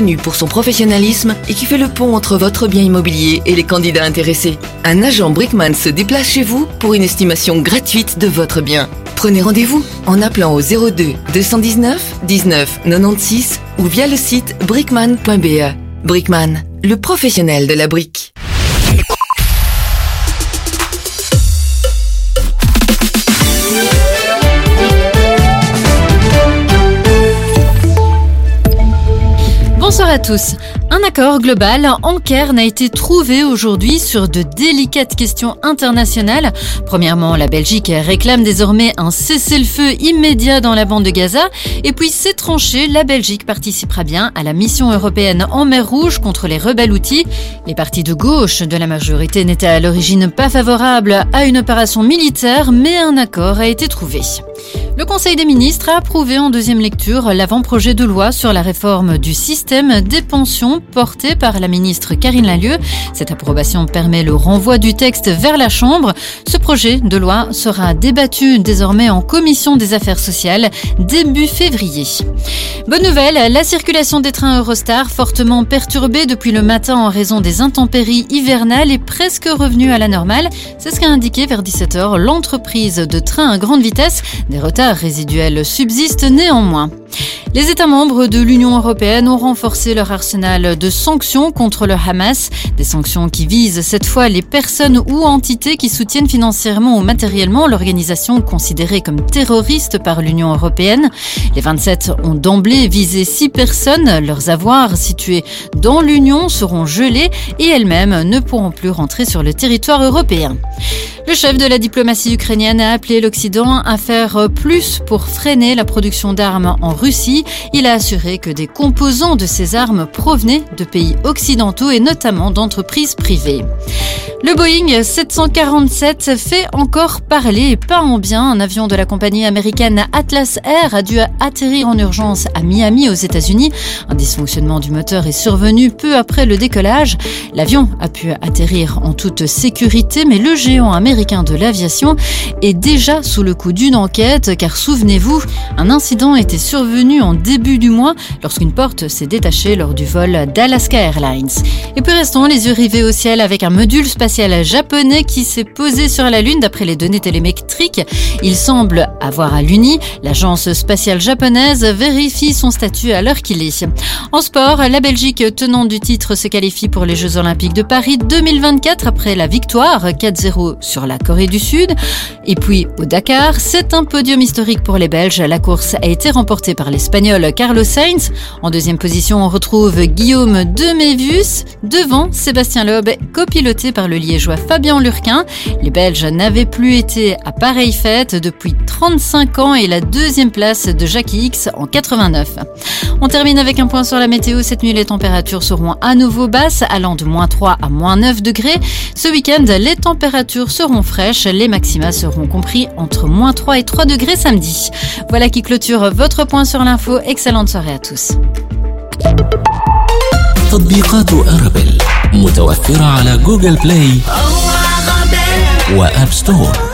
Connu pour son professionnalisme et qui fait le pont entre votre bien immobilier et les candidats intéressés. Un agent Brickman se déplace chez vous pour une estimation gratuite de votre bien. Prenez rendez-vous en appelant au 02 219 19 96 ou via le site brickman.be. Brickman, le professionnel de la brique. Bonsoir à tous. Un accord global en Caire a été trouvé aujourd'hui sur de délicates questions internationales. Premièrement, la Belgique réclame désormais un cessez-le-feu immédiat dans la bande de Gaza. Et puis, c'est tranché, la Belgique participera bien à la mission européenne en mer Rouge contre les rebelles outils. Les partis de gauche de la majorité n'étaient à l'origine pas favorables à une opération militaire, mais un accord a été trouvé. Le Conseil des ministres a approuvé en deuxième lecture l'avant-projet de loi sur la réforme du système des pensions porté par la ministre Karine Lalieu. Cette approbation permet le renvoi du texte vers la Chambre. Ce projet de loi sera débattu désormais en commission des affaires sociales début février. Bonne nouvelle, la circulation des trains Eurostar fortement perturbée depuis le matin en raison des intempéries hivernales est presque revenue à la normale. C'est ce qu'a indiqué vers 17h l'entreprise de trains à grande vitesse. Des retards résiduels subsistent néanmoins. Les États membres de l'Union européenne ont renforcé leur arsenal de sanctions contre le Hamas, des sanctions qui visent cette fois les personnes ou entités qui soutiennent financièrement ou matériellement l'organisation considérée comme terroriste par l'Union européenne. Les 27 ont d'emblée visé six personnes. Leurs avoirs situés dans l'Union seront gelés et elles-mêmes ne pourront plus rentrer sur le territoire européen. Le chef de la diplomatie ukrainienne a appelé l'Occident à faire plus pour freiner la production d'armes en Russie. Il a assuré que des composants de ces armes provenaient de pays occidentaux et notamment d'entreprises privées. Le Boeing 747 fait encore parler pas en bien. Un avion de la compagnie américaine Atlas Air a dû atterrir en urgence à Miami aux États-Unis. Un dysfonctionnement du moteur est survenu peu après le décollage. L'avion a pu atterrir en toute sécurité, mais le géant américain de l'aviation est déjà sous le coup d'une enquête car souvenez-vous, un incident était survenu en début du mois lorsqu'une porte s'est détachée lors du vol d'Alaska Airlines. Et puis restons les yeux rivés au ciel avec un module spatial japonais qui s'est posé sur la Lune d'après les données télémétriques. Il semble avoir à l'Uni. L'agence spatiale japonaise vérifie son statut à l'heure qu'il est. En sport, la Belgique tenant du titre se qualifie pour les Jeux Olympiques de Paris 2024 après la victoire 4-0 sur la Corée du Sud. Et puis au Dakar, c'est un podium historique pour les Belges. La course a été remportée par l'Espagnol Carlos Sainz. En deuxième position, on retrouve Guillaume Demévus devant Sébastien Loeb, copiloté par le liégeois Fabien Lurquin. Les Belges n'avaient plus été à pareille fête depuis 35 ans et la deuxième place de Jackie X en 89. On termine avec un point sur la météo. Cette nuit, les températures seront à nouveau basses, allant de moins 3 à moins 9 degrés. Ce week-end, les températures seront fraîches. Les maxima seront compris entre moins 3 et 3 degrés samedi. Voilà qui clôture votre point sur l'info. Excellente soirée à tous. تطبيقات أرابيل متوفرة على جوجل بلاي وآب ستور.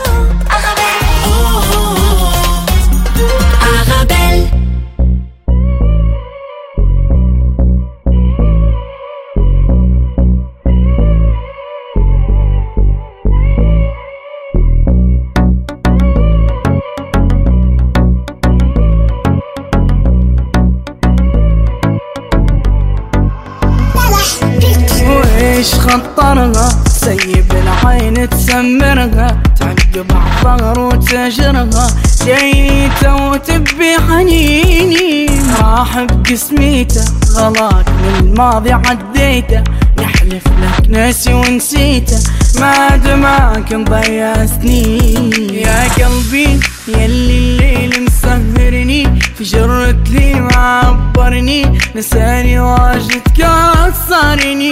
راح بقسميته غلاك من الماضي عديته. نحلف لك ناسي ونسيته. ما دماك مضيع سنين. يا قلبي يلي الليل مسهرني. في جرة لي معبرني. نساني واجد كسرني.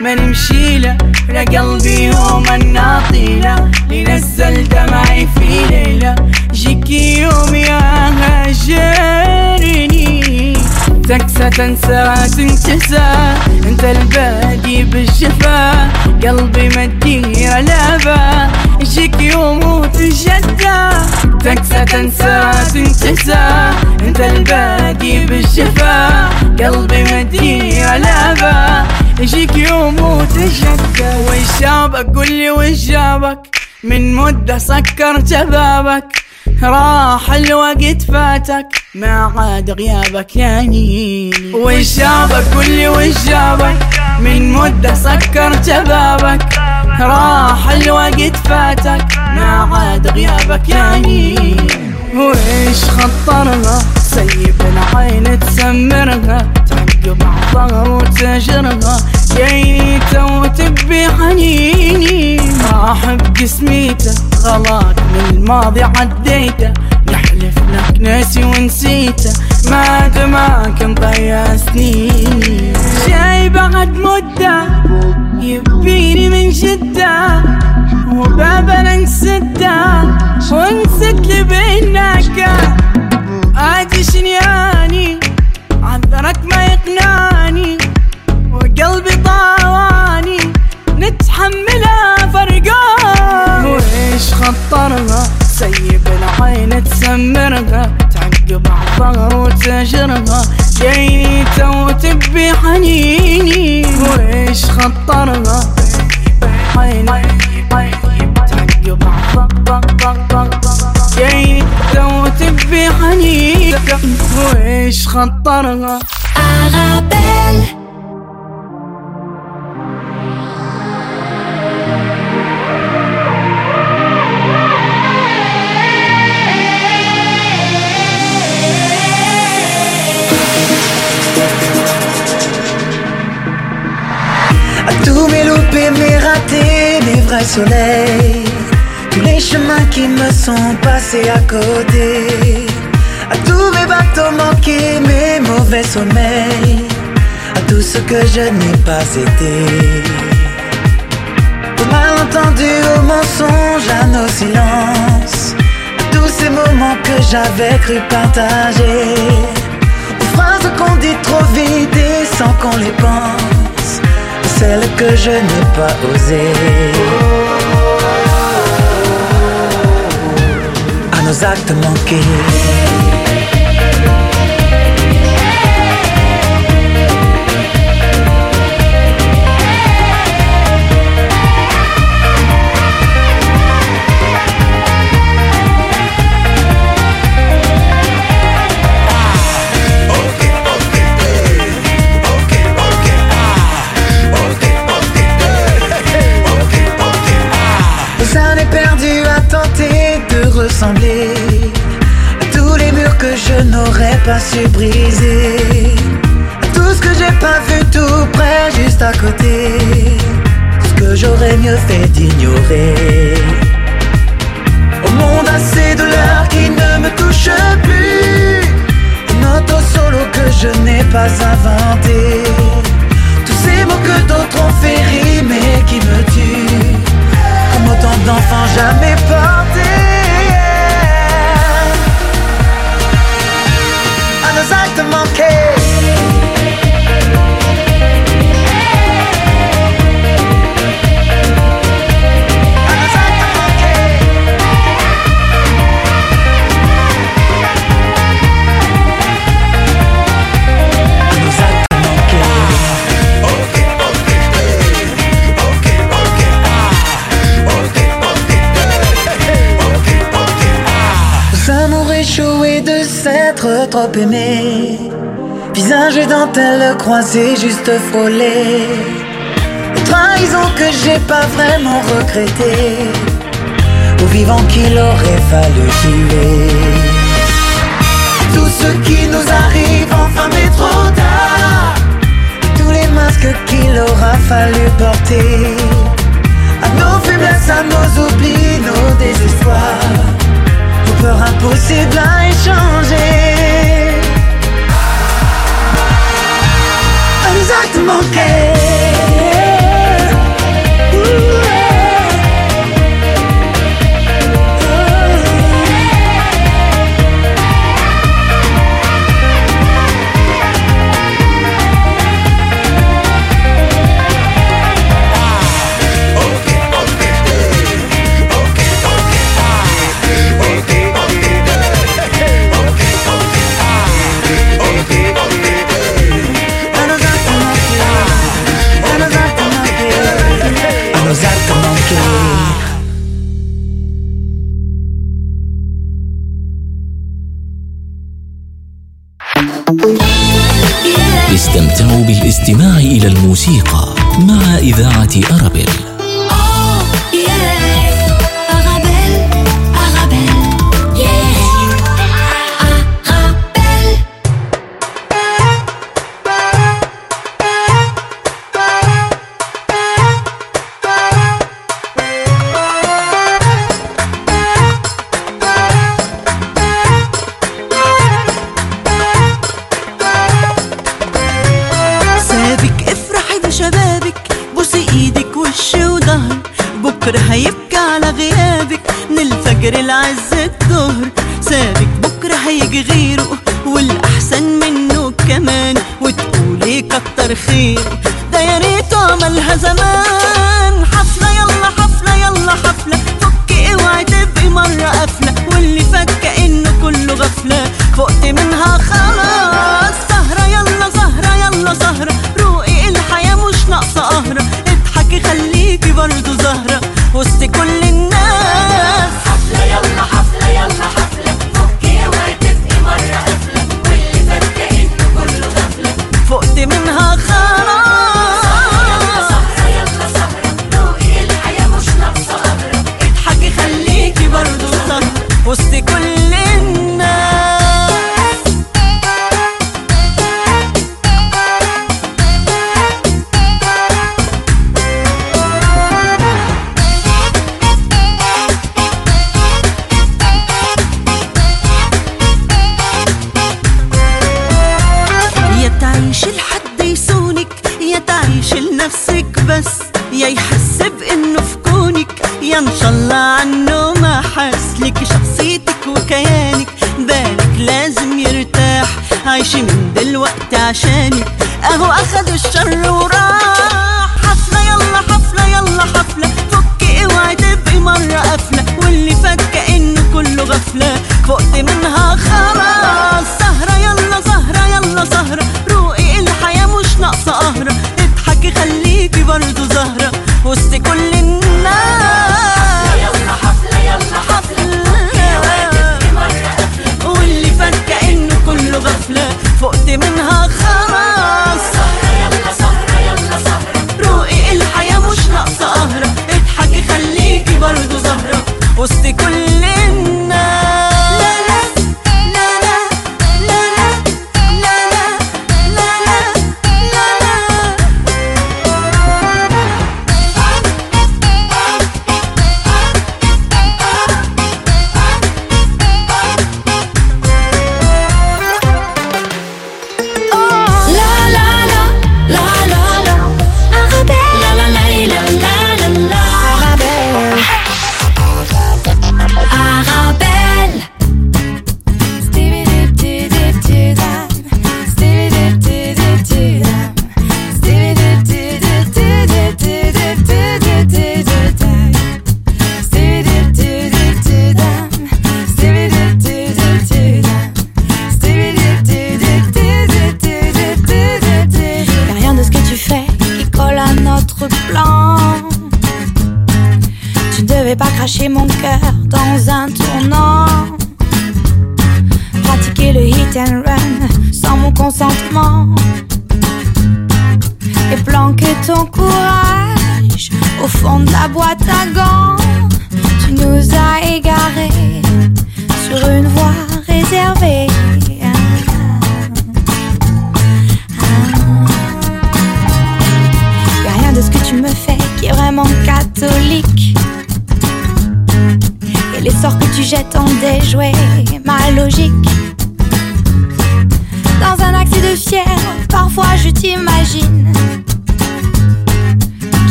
ما نمشي له لا قلبي يوم الناطيلة لنزل دمعي في ليلة. جيك يوم يا هجرني تكسى تنسى. أنت الباقي بالشفا. قلبي مدير لابا يجيك يوم وتجدى. تكسى تنسى. تنكسى أنت الباقي بالشفا. قلبي مدير لابا يجيك يوم وتجدى. وش جابك قول لي وش جابك من مدة سكر جبابك راح الوقت فاتك ما عاد غيابك يا نيلي وش جابك؟ لي وش جابك؟ من مدة سكر جبابك راح الوقت فاتك ما عاد غيابك يا نيلي وإيش خطرها سيب العين تسمرها تعقب عطر وتجرها جيته وتبي حنيني راح بقسميته غلاك من الماضي عديته. يحلف لك ناسي ونسيته ما دماك مضيع سنيني. جاي بعد مدة يبيني من جدة. وبابا نسده ونسد بينك. عادي شنياني عذرك ما يقنعني. وقلبي طاواني نتحملها فرقان وإيش خطرها سيب العين تسمرها تعقب عالظهر وتجرها جيته وتبي حنيني. وإيش خطرها تعقب عالظهر جيته وتبي حنيني وإيش خطرها Arabelle. À tous mes loupés, mes ratés, mes vrais soleils. Tous les chemins qui me sont passés à côté. À tous mes bateaux manqués, mes mauvais sommeils. À tout ce que je n'ai pas été. Au malentendu, au mensonge, à nos silences. À tous ces moments que j'avais cru partager. Aux phrases qu'on dit trop vite et sans qu'on les pense. Celles que je n'ai pas osées. Nos actes manqués. Croisés, juste frôlés. Une trahison que j'ai pas vraiment regretté. Au vivant qu'il aurait fallu tuer. Tout ce qui nous arrive enfin mais trop tard. Tous les masques qu'il aura fallu porter. À nos faiblesses, à nos oublis, nos désespoirs.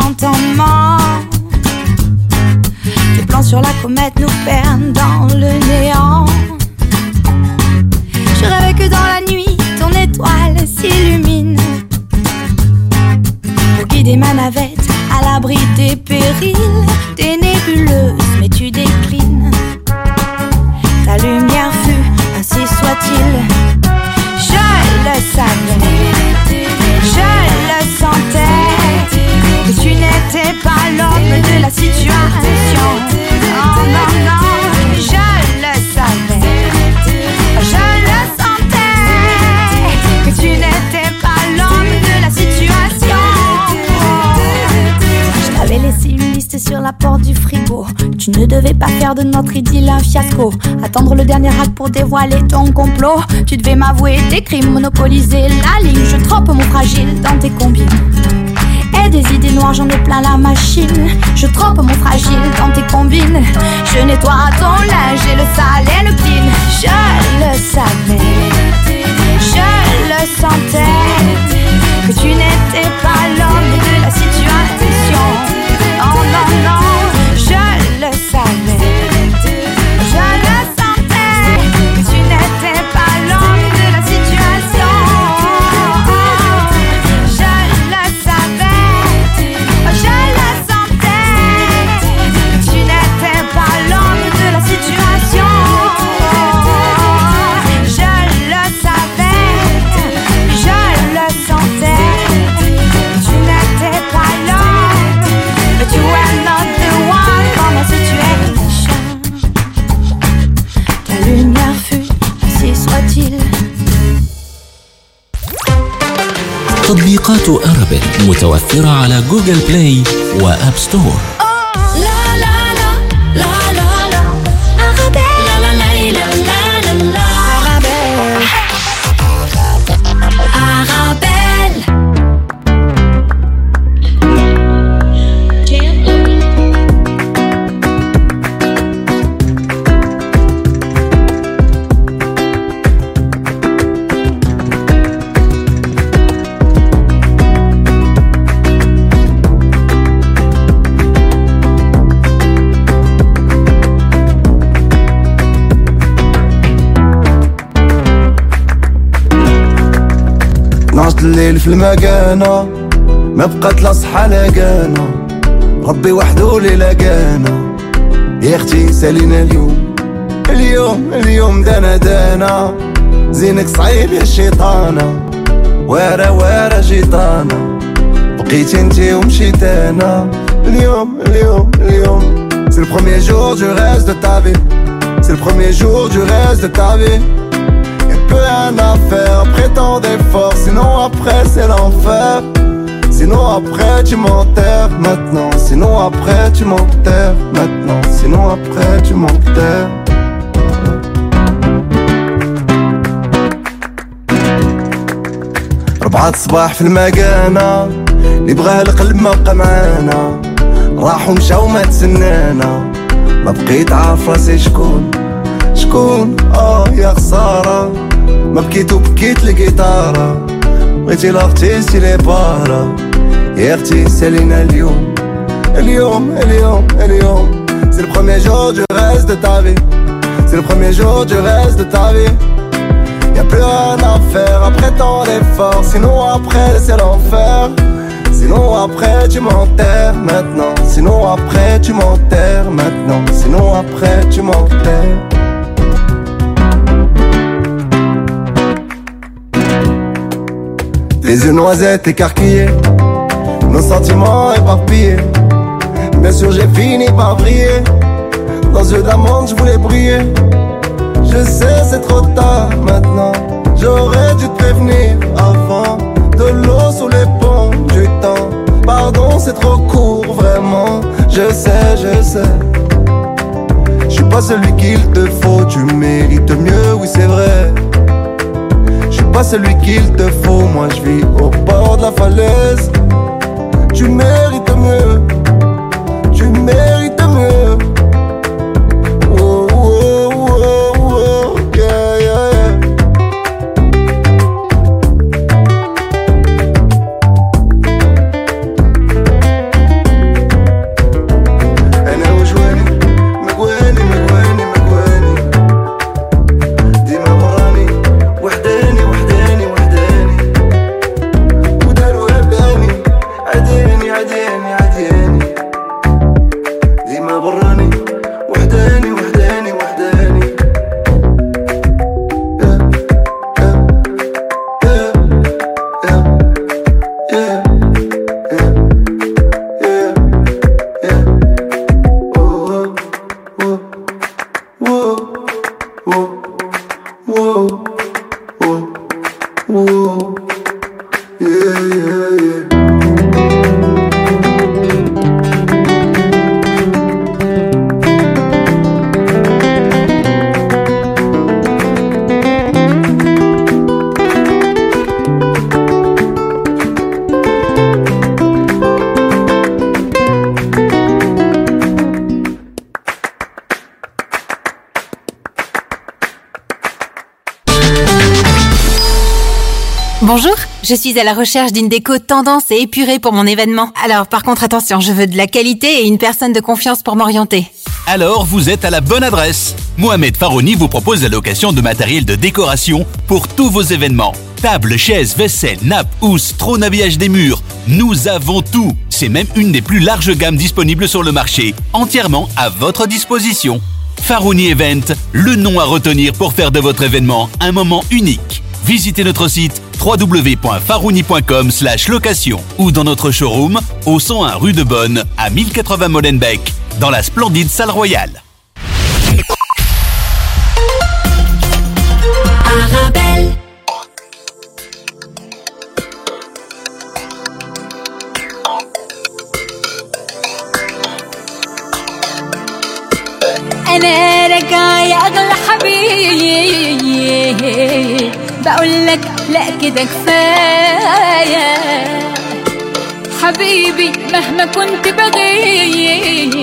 l'entendement. Les plans sur la comète nous perdent dans le néant. Je rêvais que dans la nuit, ton étoile s'illumine. Pour guider ma navette à l'abri des périls, des nébuleuses, mais tu déclines. Ta lumière fut, ainsi soit-il. Je le savais. N'étais pas l'homme de la situation. Oh non, non, je le savais, je le sentais, que tu n'étais pas l'homme de la situation. Je t'avais laissé une liste sur la porte du frigo. Tu ne devais pas faire de notre idylle un fiasco. Attendre le dernier acte pour dévoiler ton complot. Tu devais m'avouer tes crimes, monopoliser la ligne. Je troppe mon fragile dans tes combines. Des idées noires, j'en ai plein la machine. Je trempe mon fragile dans tes combines. Je nettoie ton linge et le sale et le clean. Je le savais, je le sentais. Que tu n'étais pas l'homme أرابيل متوفرة على جوجل بلاي وآب ستور في المكانة ما بقات لا صحة لا كانة ربي وحده اللي لقانا. يا أختي سالينا اليوم. اليوم اليوم دانا دانا. زينك صعيب يا الشيطانة وارا وارا جيطانة. بقيتي انتي ومشيت أنا اليوم اليوم اليوم. C'est le premier jour du reste de ta vie. C'est le premier jour du reste de ta vie. Plus rien à faire après tant d'efforts Sinon après c'est l'enfer Sinon après tu m'enterres maintenant Sinon après tu m'enterres maintenant Sinon après tu m'enterres ربعة صباح في المكانة اللي بغاه القلب ما بقى معانا راحوا مشاو ما تسنانا ما بقيت عارف راسي شكون شكون آه يا خسارة ما بكيت وبكيت الجيتارة بغيتي لاختيستي لي بارا يا اختي سالينا اليوم اليوم اليوم اليوم C'est le premier jour du reste de ta vie C'est le premier jour du reste de ta vie Y'a plus rien à faire après tant d'efforts Sinon après c'est l'enfer Sinon après tu m'enterres maintenant Sinon après tu m'enterres maintenant Sinon après tu m'enterres Les yeux noisettes écarquillés Nos sentiments éparpillés. Bien sûr j'ai fini par briller. Dans yeux d'amande je voulais briller. Je sais c'est trop tard maintenant. J'aurais dû te prévenir avant. De l'eau sous les ponts du temps. Pardon c'est trop court vraiment. Je sais je sais. Je suis pas celui qu'il te faut. Tu mérites mieux oui c'est vrai pas celui qu'il te faut. Moi je vis au bord de la falaise. Tu mérites mieux je suis à la recherche d'une déco tendance et épurée pour mon événement. Alors par contre attention, je veux de la qualité et une personne de confiance pour m'orienter. Alors vous êtes à la bonne adresse. Mohamed Farouni vous propose la location de matériel de décoration pour tous vos événements. Tables, chaises, vaisselle, nappes, housses, trône habillage des murs. Nous avons tout. C'est même une des plus larges gammes disponibles sur le marché, entièrement à votre disposition. Farouni Event, le nom à retenir pour faire de votre événement un moment unique. Visitez notre site www.farouni.com location ou dans notre showroom au 101 rue de Bonne à 1080 Molenbeek dans la splendide salle royale. Arabelle. انا راجع يا اغلى حبيب بقول لك لا كده كفاية. حبيبي مهما كنت بغيب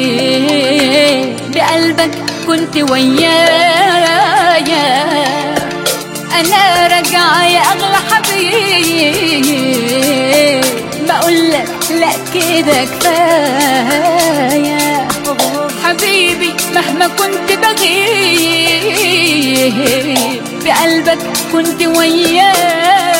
بقلبك كنت ويايا. أنا راجعه يا أغلى حبيب بقول لك لا كده كفاية. حبيبي مهما كنت في قلبك كنت وياه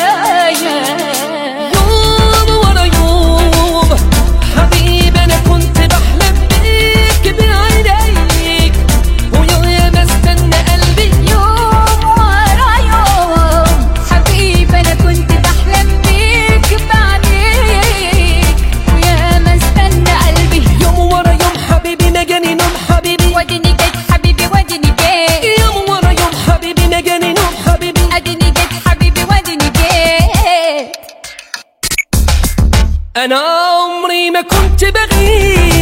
أنا عمري ما كنت بغيب.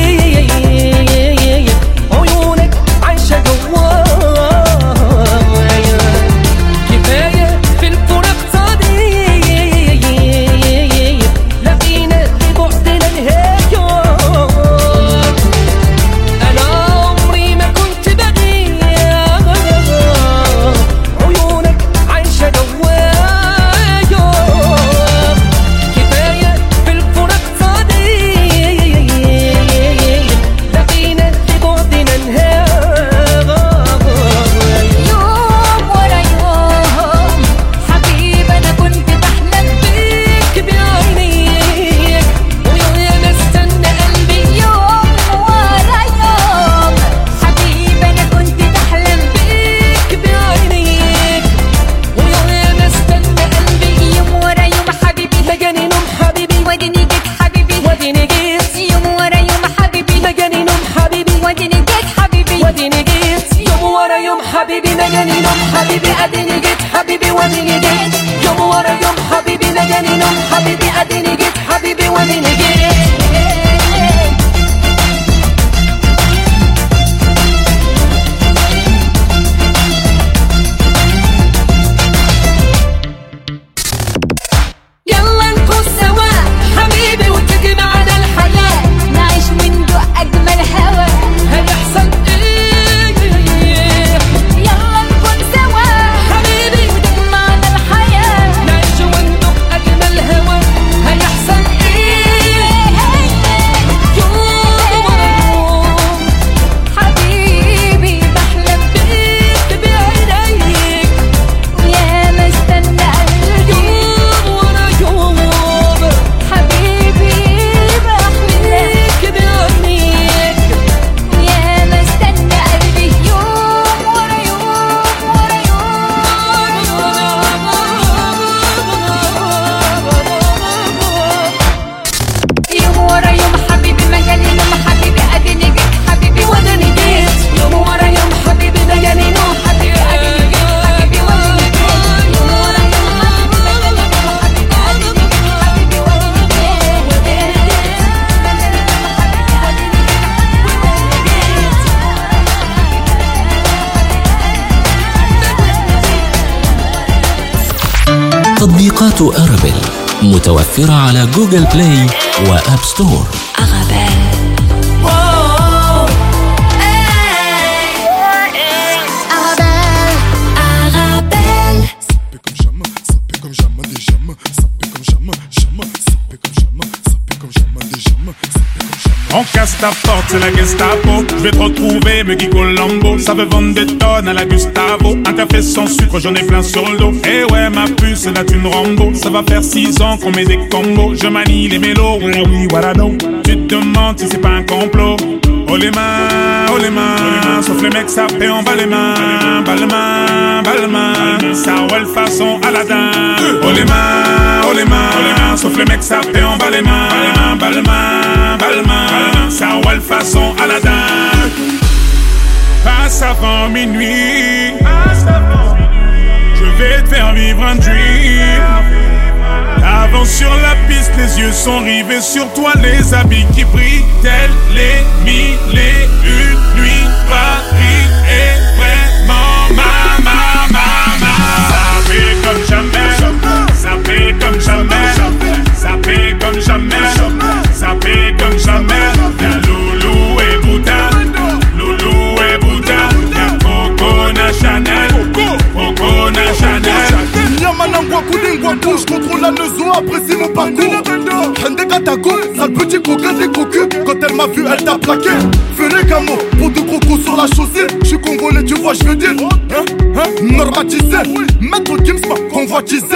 watching you dance. متوفرة على جوجل بلاي وآب ستور. comme jamais comme jamais, jamais, comme jamais, comme jamais comme jamais. On casse ta porte, c'est la Gestapo. Je vais te retrouver, me Colombo. Ça veut vendre des tonnes à la Gustavo. Un café sans sucre, j'en ai plein sur le dos. Eh ouais, ma puce, la thune Rambo. Ça va faire 6 ans qu'on met des combos. Je manie les mélos, oui, oui, voilà donc. Tu te demandes si c'est pas un complot. Oh les mains, oh les mains, sauf les mecs sapés, on bat les mains, bat les mains, bat les mains, bat les mains. ça ouais, façon Aladdin. Oh les mains, oh les mains, oh les mains, sauf les mecs ça fait en bas les mains, bas les mains, bas les mains, ça roule façon Aladdin. Passe avant minuit, je vais te faire vivre un dream. Avance sur la piste, les yeux sont rivés sur toi, les habits qui brillent, tels les mille et une nuits. Fait comme jamais, Ngwaku, je contrôle la nezo, apprécie mon parcours. Hende Katako, sale petit coquin des cocus. Quand elle m'a vu, elle t'a plaqué. Ferré Gamo, pour de crocos sur la chaussée. Je suis congolais, tu vois, je veux dire. Hein, hein, normatisé. Maître Gims m'a convoitisé.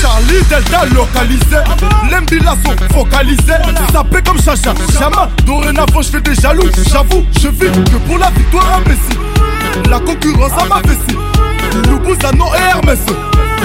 Charlie Delta localisé. L'embilasso focalisé. Sapé comme Chacha, Chama. Dorénavant, je fais des jaloux. J'avoue, je vis que pour la victoire imbécile. La concurrence à ma vessie. Loubouzano et Hermès.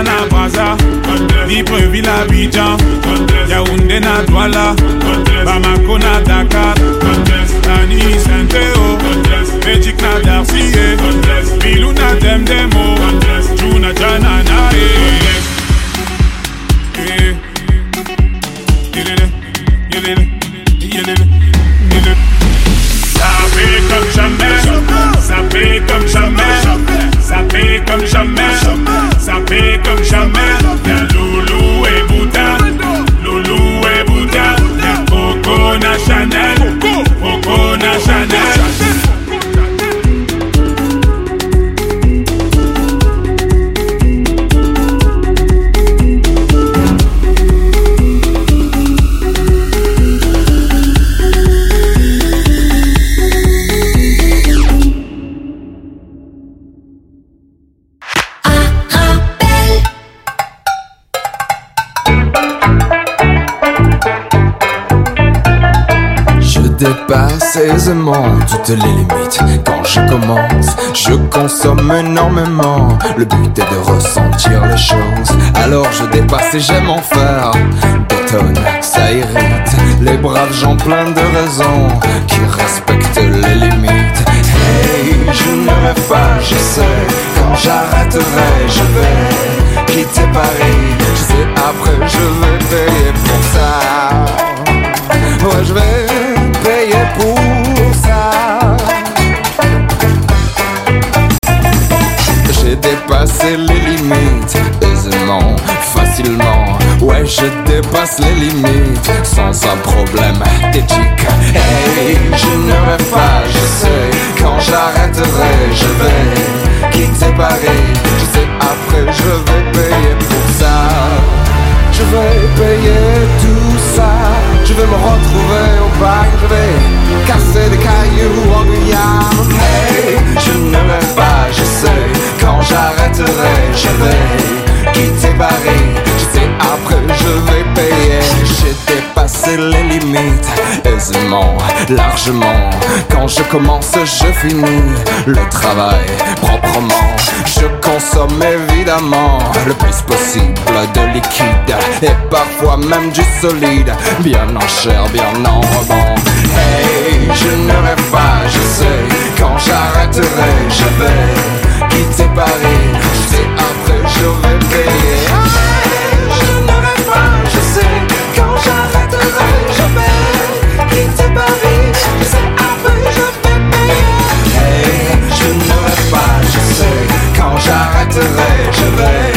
Kinshasa na Brazza, Libreville Abidjan, Yaoundé na Douala, Bamako na Dakar, Nani Saint-Théo, Magic na Darcy, Bilou na Demdemo, Jana na eh. Toutes les limites. Quand je commence, je consomme énormément. Le but est de ressentir les choses. Alors je dépasse et j'aime en faire des tonnes. Ça irrite les braves gens pleins de raisons qui respectent les limites. Hey, je ne rêve pas, je sais. Quand j'arrêterai, je vais quitter Paris. Je sais après, je vais payer pour ça. Ouais, je vais dépassé les limites aisément, facilement. Ouais, je dépasse les limites sans un problème d'éthique. Hey, je ne rêve pas, je sais. Quand j'arrêterai, je vais quitter Paris. Je sais après, je vais payer pour ça. Je vais payer tout ça. Je vais me retrouver au bac. Je vais casser des cailloux en Guyane. Hey, je ne rêve pas, je sais. Quand j'arrêterai, je vais quitter Paris. Je sais après, je vais payer. J'ai dépassé les limites aisément, largement. Quand je commence, je finis le travail proprement. Je consomme évidemment le plus possible de liquide et parfois même du solide, bien en chair, bien en rebond. Hey, je ne rêve pas, je sais. Quand j'arrêterai, je vais qui te séparer. C'est après je vais payer. Je ne rêve pas, je sais. Quand j'arrêterai, je paie. Qui te séparer. C'est après je vais payer. Hey, je ne rêve pas, je sais. Quand j'arrêterai, je vais.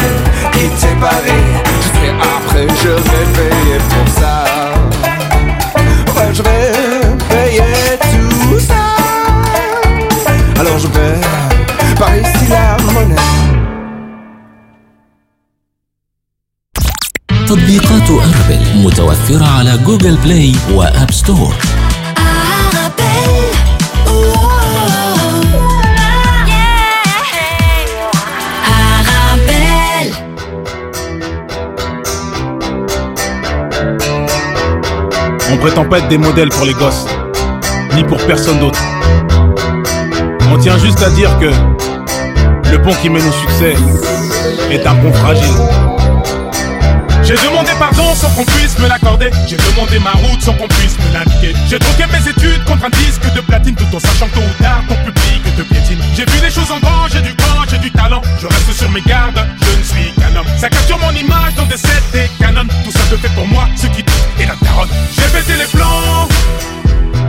Qui te séparer. C'est après je vais أرابيل متوفرة على جوجل بلاي وآب ستور Arabelle. On prétend pas être des modèles pour les gosses, ni pour personne d'autre. On tient juste à dire que le pont qui mène au succès est un pont fragile. J'ai demandé pardon sans qu'on puisse me l'accorder. J'ai demandé ma route sans qu'on puisse me l'indiquer. J'ai troqué mes études contre un disque de platine tout en sachant que tôt ou tard ton public te piétine. J'ai vu les choses en grand, j'ai du grand, j'ai du talent. Je reste sur mes gardes, je ne suis qu'un homme. Ça capture mon image dans des sets et canons. Tout ça se fait pour moi, ce qui doute est la taronne. J'ai pété les plans,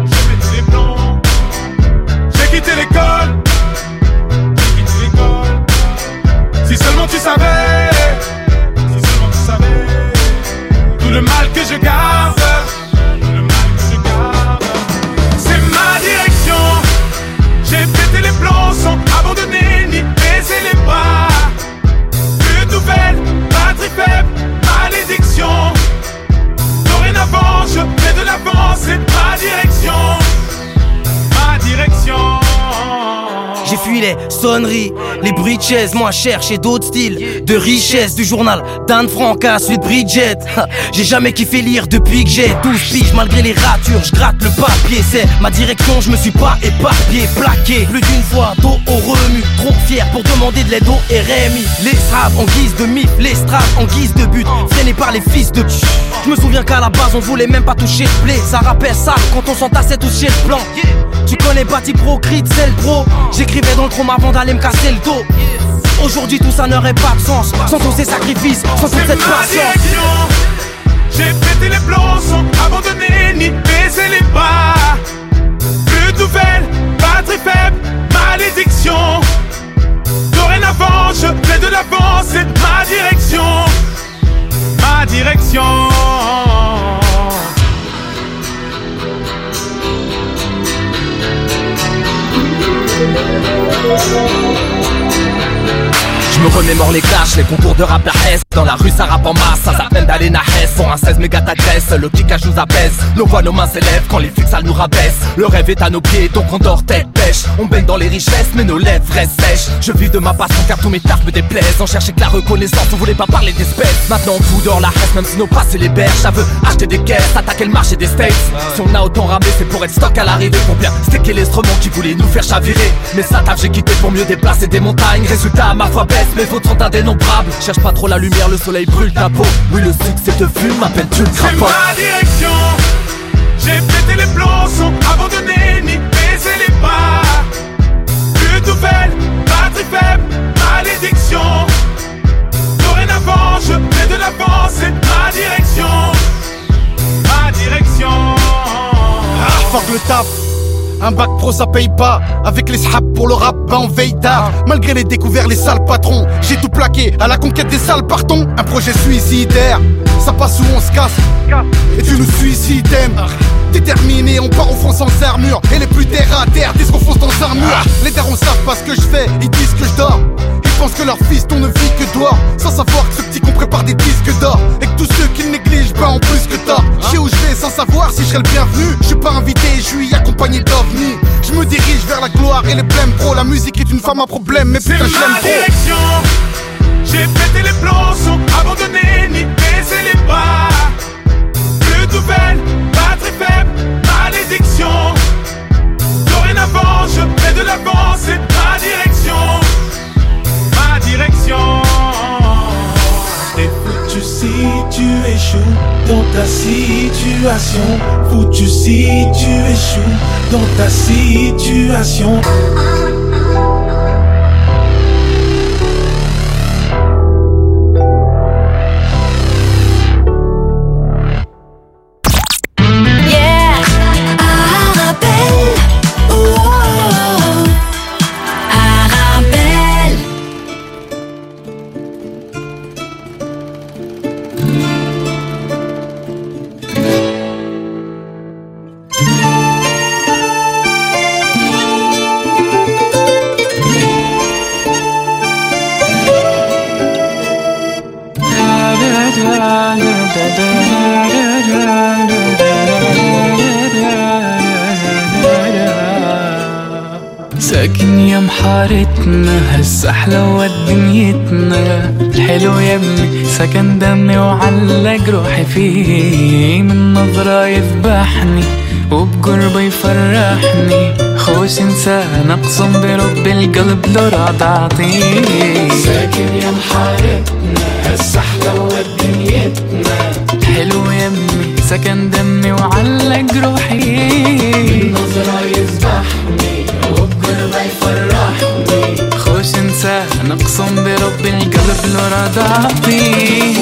j'ai pété les plans. J'ai quitté l'école, j'ai quitté l'école. Si seulement tu savais, si seulement tu savais le mal que je garde. C'est ma direction. J'ai pété les plombs sans abandonner ni baisser les bras. Plus de nouvelles, batterie faible, malédiction. Dorénavant, je fais de l'avance, c'est ma direction. Ma direction. J'ai fui les sonneries, les bruits de chaises, moi chercher d'autres styles de richesse du journal d'Anne Frank à de Bridget. J'ai jamais kiffé lire depuis que j'ai 12 piges, malgré les ratures, je gratte le papier. C'est ma direction, je me suis pas éparpillé, plaqué plus d'une fois, dos au remue. Trop fier pour demander de l'aide au RMI. Les straps en guise de mif, les straps en guise de but, freinés par les fils de. Je me souviens qu'à la base on voulait même pas toucher le blé, ça rappelle ça quand on s'entassait tous chez le plan. Tu connais Pro, Crit, c'est le pro. J'écrivais dans le chrome avant d'aller me casser le dos. Aujourd'hui tout ça n'aurait pas de sens sans tous ces sacrifices, sans toute cette patience. J'ai pété les plombs sans abandonner ni baisser les bras. Plus de nouvelles, batterie faible, malédiction. Dorénavant, je fais de l'avance, c'est ma direction. Ma direction. Je me remémore les clashs, les concours de rap la Hesse Dans la rue ça rappe en masse, ça s'appelle d'aller na Hesse Pour un 16 méga t'agresse, le kickage nous apaise Nos voix, nos mains s'élèvent quand les fixes nous rabaissent Le rêve est à nos pieds, donc on dort tête pêche. On baigne dans les richesses, mais nos lèvres restent sèches. Je vis de ma passion car tous mes tafs me déplaisent. On cherchait que la reconnaissance, on voulait pas parler d'espèces. Maintenant on fout dehors la Hesse, même si nos passés les berges. Ça veut acheter des caisses, attaquer le marché des States. Si on a autant ramé, c'est pour être stock à l'arrivée. Pour bien sticker l'instrument qui voulait nous faire chavirer. Mais ça taf j'ai quitté pour mieux déplacer des montagnes. Résultat ma foi baisse, mes vôtres sont indénombrables. Cherche pas trop la lumière, le soleil brûle ta peau Oui le succès te fume, m'appelle-tu le C'est crapaud ma direction. J'ai pété les plombs sans abandonner ni baisser les bras. Plus de nouvelles, batterie faible, malédiction. Dorénavant, je fais de l'avance, c'est ma direction. Ma direction. Ah, fuck le taf. Un bac pro ça paye pas. Avec les sraps pour le rap ben on veille tard. Malgré les découverts les sales patrons J'ai tout plaqué. À la conquête des sales partons. Un projet suicidaire. Ça passe où on se casse? Et tu nous suicides Déterminé on part au front sans armure. Et les plus terre à terre disent qu'on fonce dans un mur. Les darons savent pas ce que je fais Ils disent que je dors. Ils pensent que leur fils on ne vit que dehors Sans savoir que ce savoir si je serai le bienvenu. Je suis pas invité, je suis accompagné d'ovnis Je me dirige vers la gloire et les blèmes pro La musique est une femme à problème mais putain je l'aime trop. J'ai pété les plombs sans tu échoues dans ta situation. Foutu si tu échoues dans ta situation. هسه حلوة دنيتنا الحلو يمي سكن دمي وعلق روحي فيه. من نظرة يذبحني وبقربه يفرحني. خوش إنسان أقسم برب القلب لو راد اعطيه ساكن يا محارتنا هسه حلوة دنيتنا حلو يمي سكن دمي وعلق روحي. من نظرة Nora da Pi.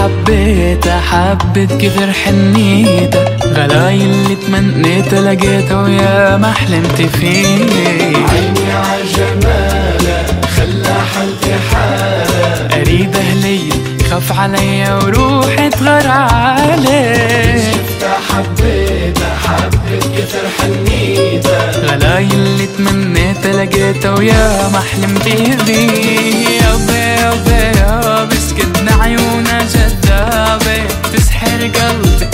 حبيت حبيت كتر حنيتك. غلاي اللي تمنيت لقيته ويا ما حلمت فيه. عيني عالجمالة خلى حالتي حالة قريب أهلي خاف عليا وروحي تغرق علي شفت حبيت حبيت كتر حنيتك. غلاي اللي تمنيت لقيته ويا ما حلمت فيه. بيه تسحر قلبي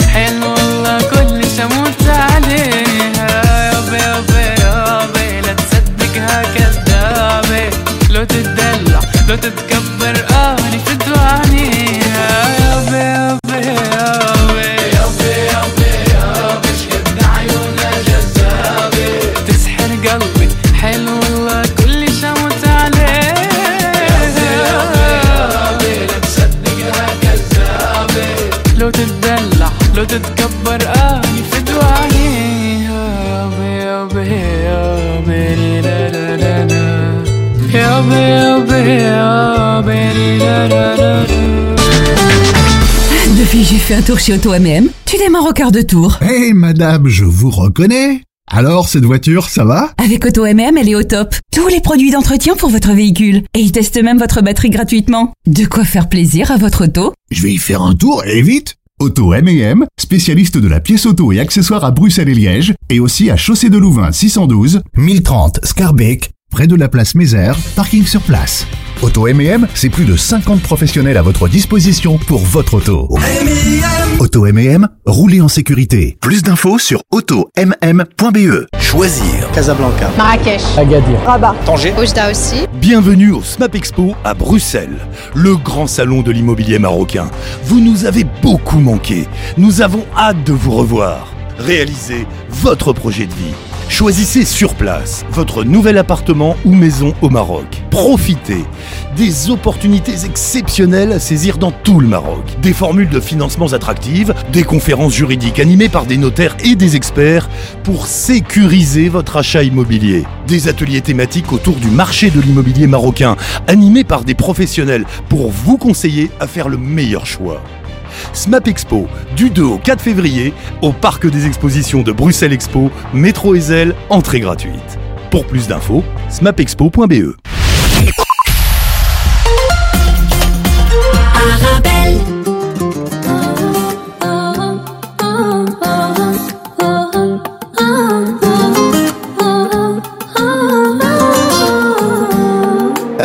chez Auto MM. Tu démarres au quart de tour. Hé madame, je vous reconnais. Alors, cette voiture, ça va? Avec Auto MM, elle est au top. Tous les produits d'entretien pour votre véhicule. Et ils testent même votre batterie gratuitement. De quoi faire plaisir à votre auto? Je vais y faire un tour et vite Auto M&M, spécialiste de la pièce auto et accessoires à Bruxelles et Liège, et aussi à Chaussée de Louvain 612, 1030 Scarbeck, près de la place Mézère, parking sur place. Auto M&M, c'est plus de 50 professionnels à votre disposition pour votre auto. Auto M&M, roulez en sécurité. Plus d'infos sur automm.be. Choisir. Casablanca. Marrakech, Agadir. Rabat, Tanger. Oujda aussi. Bienvenue au SMAP Expo à Bruxelles, le grand salon de l'immobilier marocain. Vous nous avez beaucoup manqué. Nous avons hâte de vous revoir. Réalisez votre projet de vie. Choisissez sur place votre nouvel appartement ou maison au Maroc. Profitez des opportunités exceptionnelles à saisir dans tout le Maroc. Des formules de financements attractives, des conférences juridiques animées par des notaires et des experts pour sécuriser votre achat immobilier. Des ateliers thématiques autour du marché de l'immobilier marocain, animés par des professionnels pour vous conseiller à faire le meilleur choix. SMAP Expo, du 2 au 4 février, au Parc des Expositions de Bruxelles Expo, métro Ezel, entrée gratuite. Pour plus d'infos, smapexpo.be. Arabelle.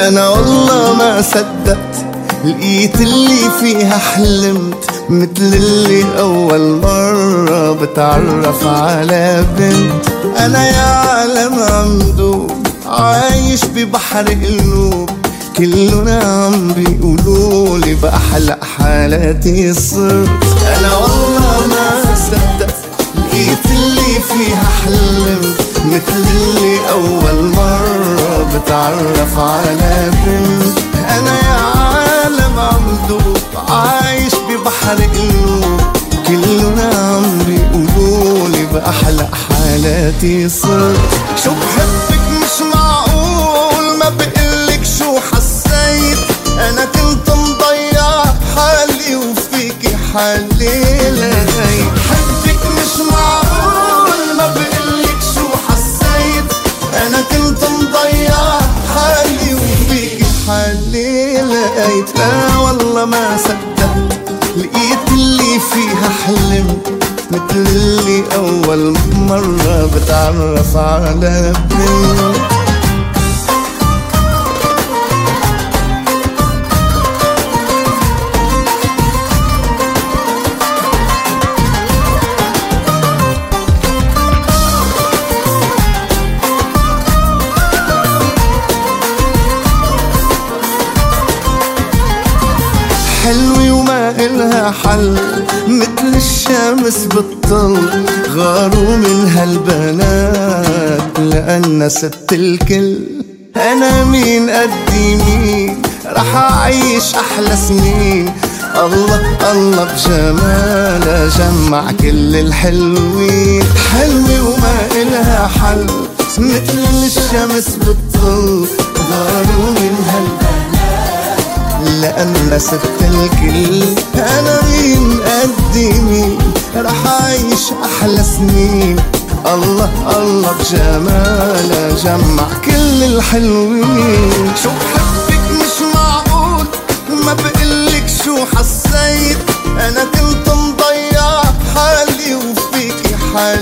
انا والله ما صدقت لقيت اللي فيها حلمت مثل اللي أول مرة بتعرف على بنت. أنا يا عالم عمدوب عايش ببحر قلوب كلنا عم بيقولوا لي بأحلى حالاتي صرت. أنا والله ما صدقت لقيت اللي فيها حلمت مثل اللي أول مرة بتعرف على بنت. أنا يا عالم عم دوب عايش ببحر قلوب كلنا عم بيقولوا لي بأحلى حالاتي صرت. شو بحبك مش معقول؟ ما بقلك شو حسيت. أنا كنت مضيع حالي وفيكي حالي. مثل اللي أول مرة بتعرف على بنت حلوة وما إلها حل. مثل الشمس بالطل غاروا من هالبنات لأن ست الكل. أنا مين؟ قدي مين؟ رح أعيش أحلى سنين. الله الله بجمالها جمع كل الحلوين. حلوة وما إلها حل مثل الشمس بالطل غاروا من هالبنات. لأن ست الكل. أنا مين قدي مين رح أعيش أحلى سنين. الله الله بجمالها جمع كل الحلوين. شو بحبك مش معقول؟ ما بقلك شو حسيت. أنا كنت مضيع حالي وفيكي حالي.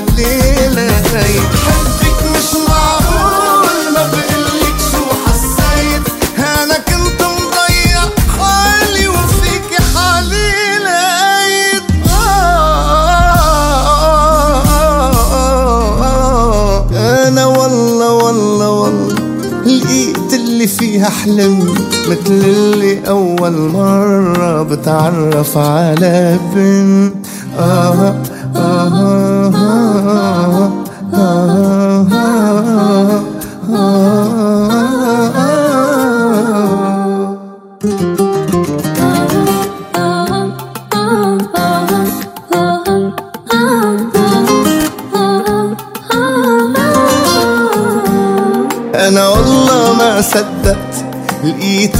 فيها حلم مثل اللي أول مرة بتعرف على بنت. آه آه آه آه آه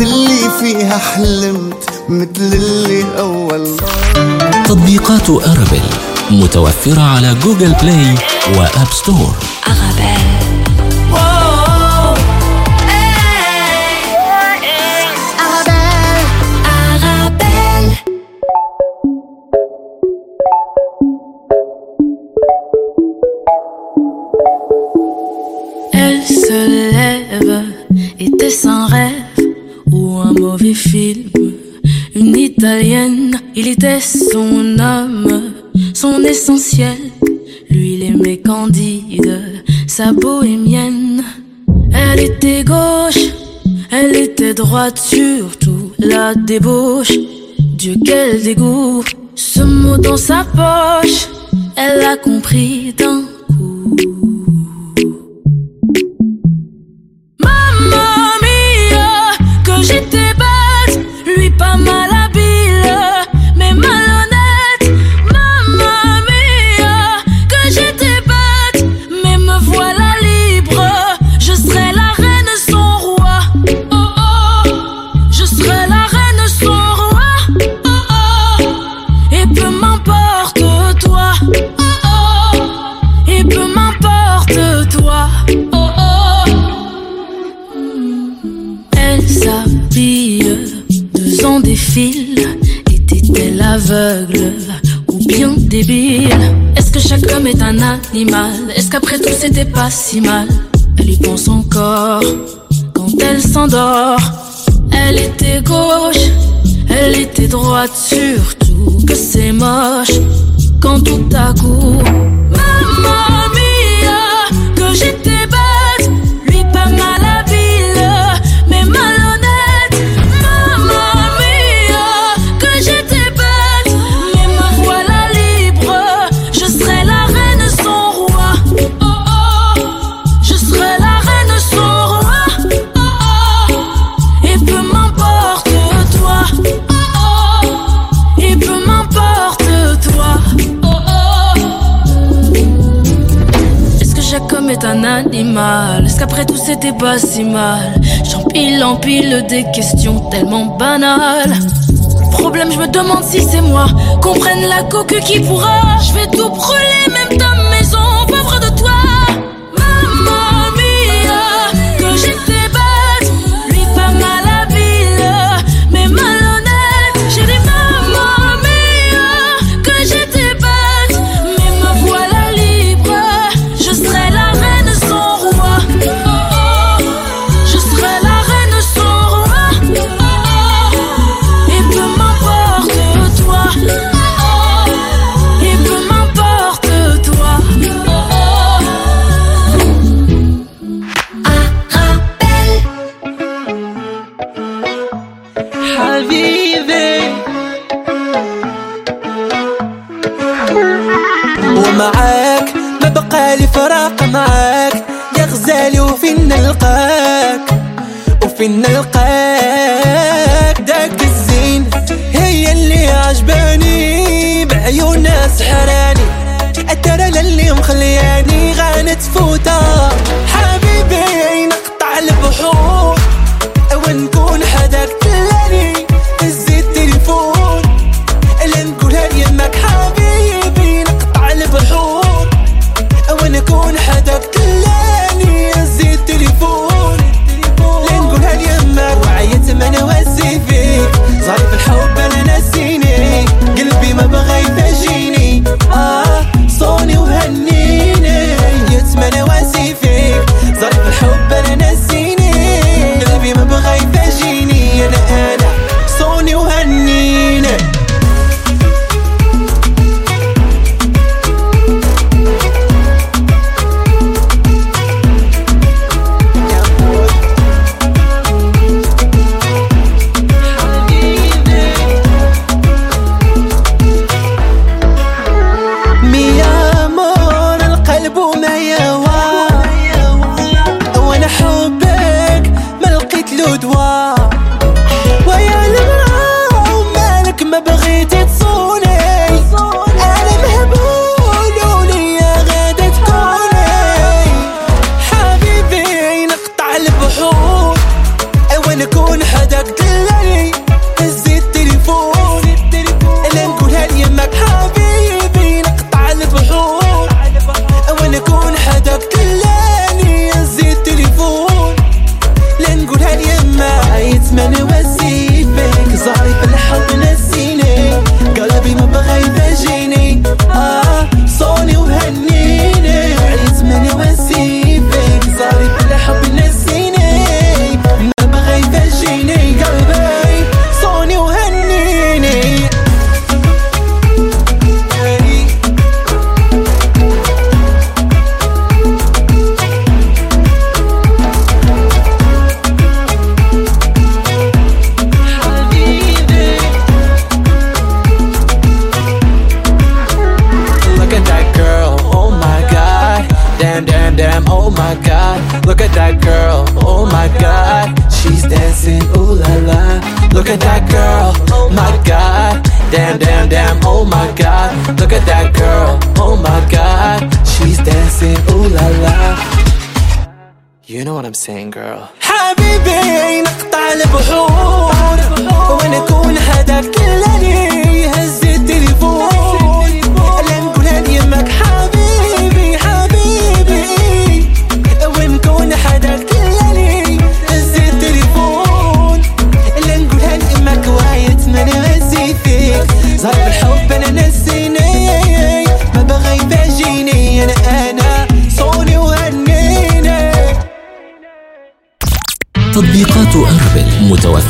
اللي فيها حلمت مثل اللي أول. تطبيقات أرابيل متوفرة على جوجل بلاي وآب ستور. Arabelle, Une italienne, il était son âme, son essentiel. Lui, il aimait Candide, sa bohémienne. Elle était gauche, elle était droite, surtout la débauche. Dieu, quel dégoût, ce mot dans sa poche, elle a compris d'un Mamma mia, que j'étais ou bien débile Est-ce que chaque homme est un animal? Est-ce qu'après tout c'était pas si mal? Elle y pense encore quand elle s'endort. Elle était gauche, elle était droite, surtout que c'est moche quand tout à coup. pas si mal. J'empile, empile des questions tellement banales. Problème, je me demande si c'est moi. Comprenne la coque qui pourra. Je vais tout brûler, فين نلقاك؟ داك الزين هي اللي عجباني بعيونها سحراني. أترى للي مخلياني saying, girl.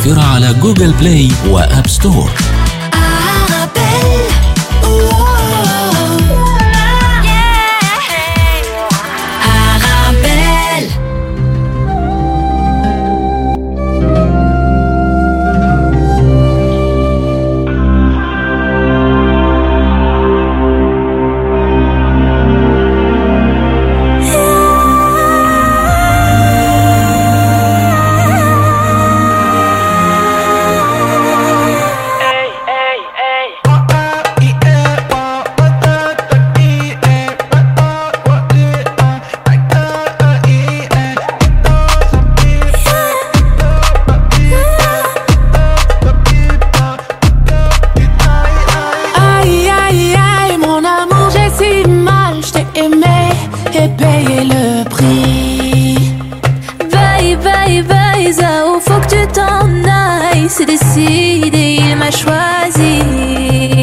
متوفرة على جوجل بلاي وآب ستور. il m'a choisi.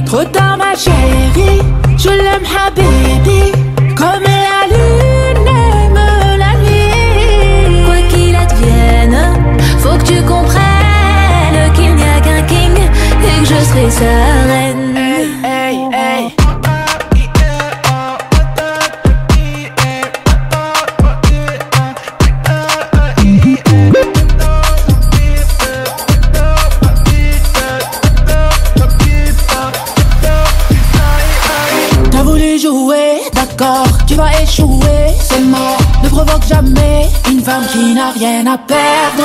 Trop tard, ma chérie, je l'aime, Habibi. Comme la lune aime la nuit. Quoi qu'il advienne, faut que tu comprennes qu'il n'y a qu'un king et que je serai seule. rien à perdre.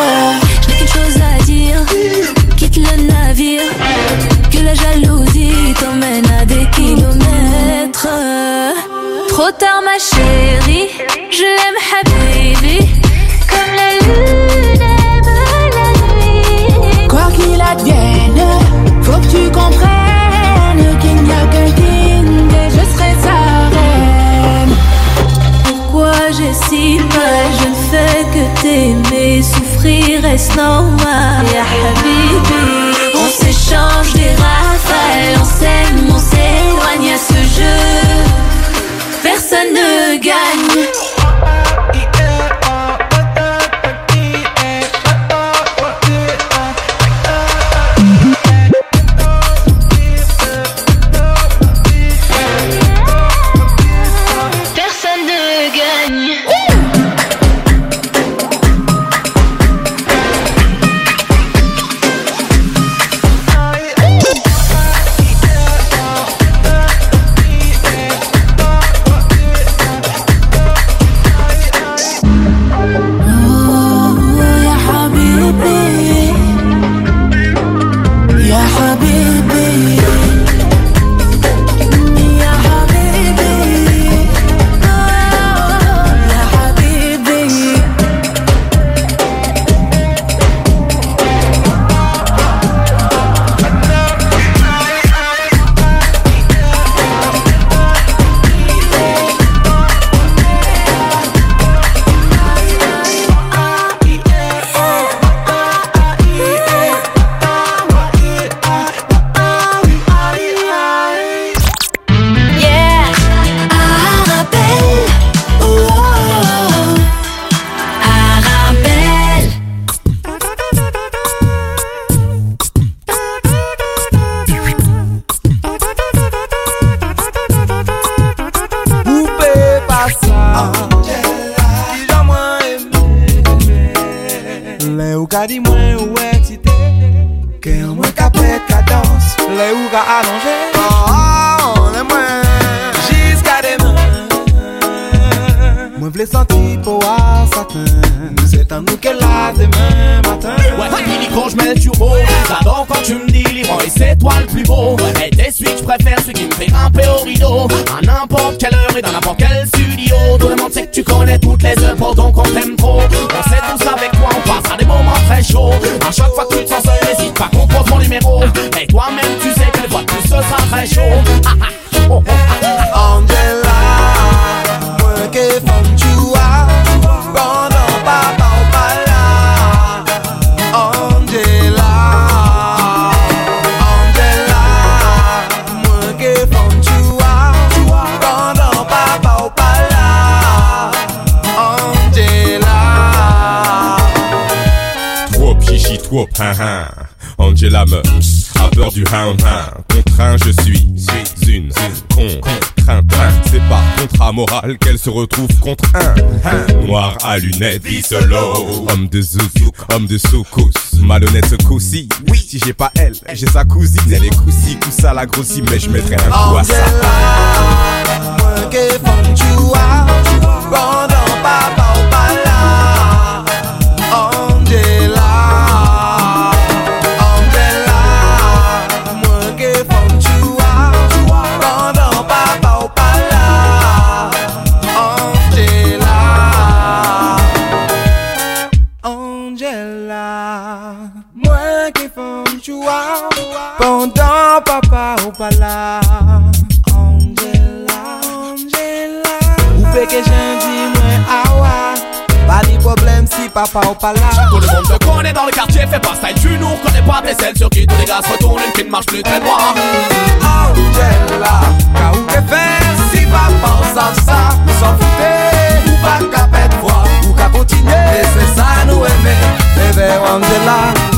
Hein, hein. Angela me a peur du hound, hein. Contraint, je suis, suis une contrainte. C'est par contrat moral qu'elle se retrouve contre un noir à lunettes, solo. Homme de zouk, homme de soukous, malhonnête ce coup-ci. Oui, si j'ai pas elle, j'ai sa cousine. Elle est coussi, coussa la grossie, mais je mettrai un coup à ça. Pendant papa papa pas là Tout le monde te connaît dans le quartier, fais pas style, tu nous reconnais pas tes selles sur qui tous les gars se retournent, une qui ne marche plus très droit. Angela, ka ou ke fè Si papa ou sav sa, ou s'en foute Ou pa ka pet fwa, ou ka kontinye E se sa nou eme, bebe Angela Angela,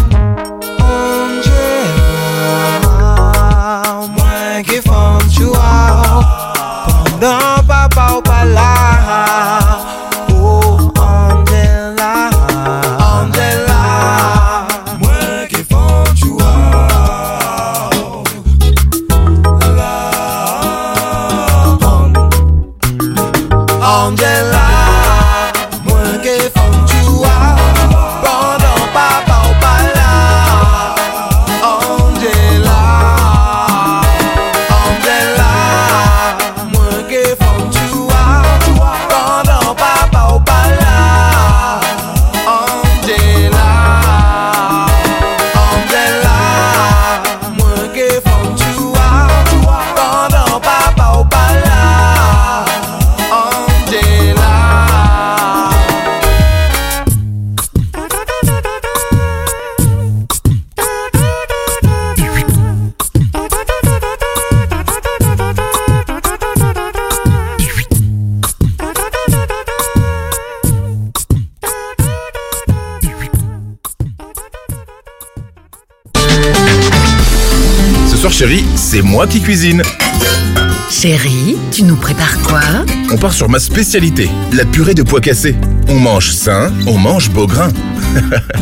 moi qui cuisine. Chérie, tu nous prépares quoi? On part sur ma spécialité, la purée de pois cassés. On mange sain, on mange beau grain.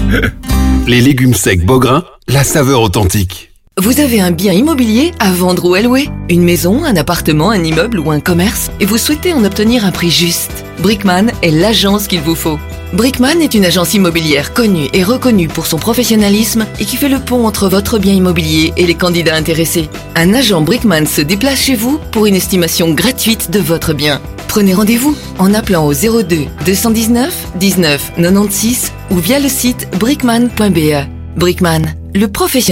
Les légumes secs Beaugrain, la saveur authentique. Vous avez un bien immobilier à vendre ou à louer? Une maison, un appartement, un immeuble ou un commerce? Et vous souhaitez en obtenir un prix juste? Brickman est l'agence qu'il vous faut. Brickman est une agence immobilière connue et reconnue pour son professionnalisme et qui fait le pont entre votre bien immobilier et les candidats intéressés. Un agent Brickman se déplace chez vous pour une estimation gratuite de votre bien. Prenez rendez-vous en appelant au 02 219 19 96 ou via le site brickman.be. Brickman, le professionnel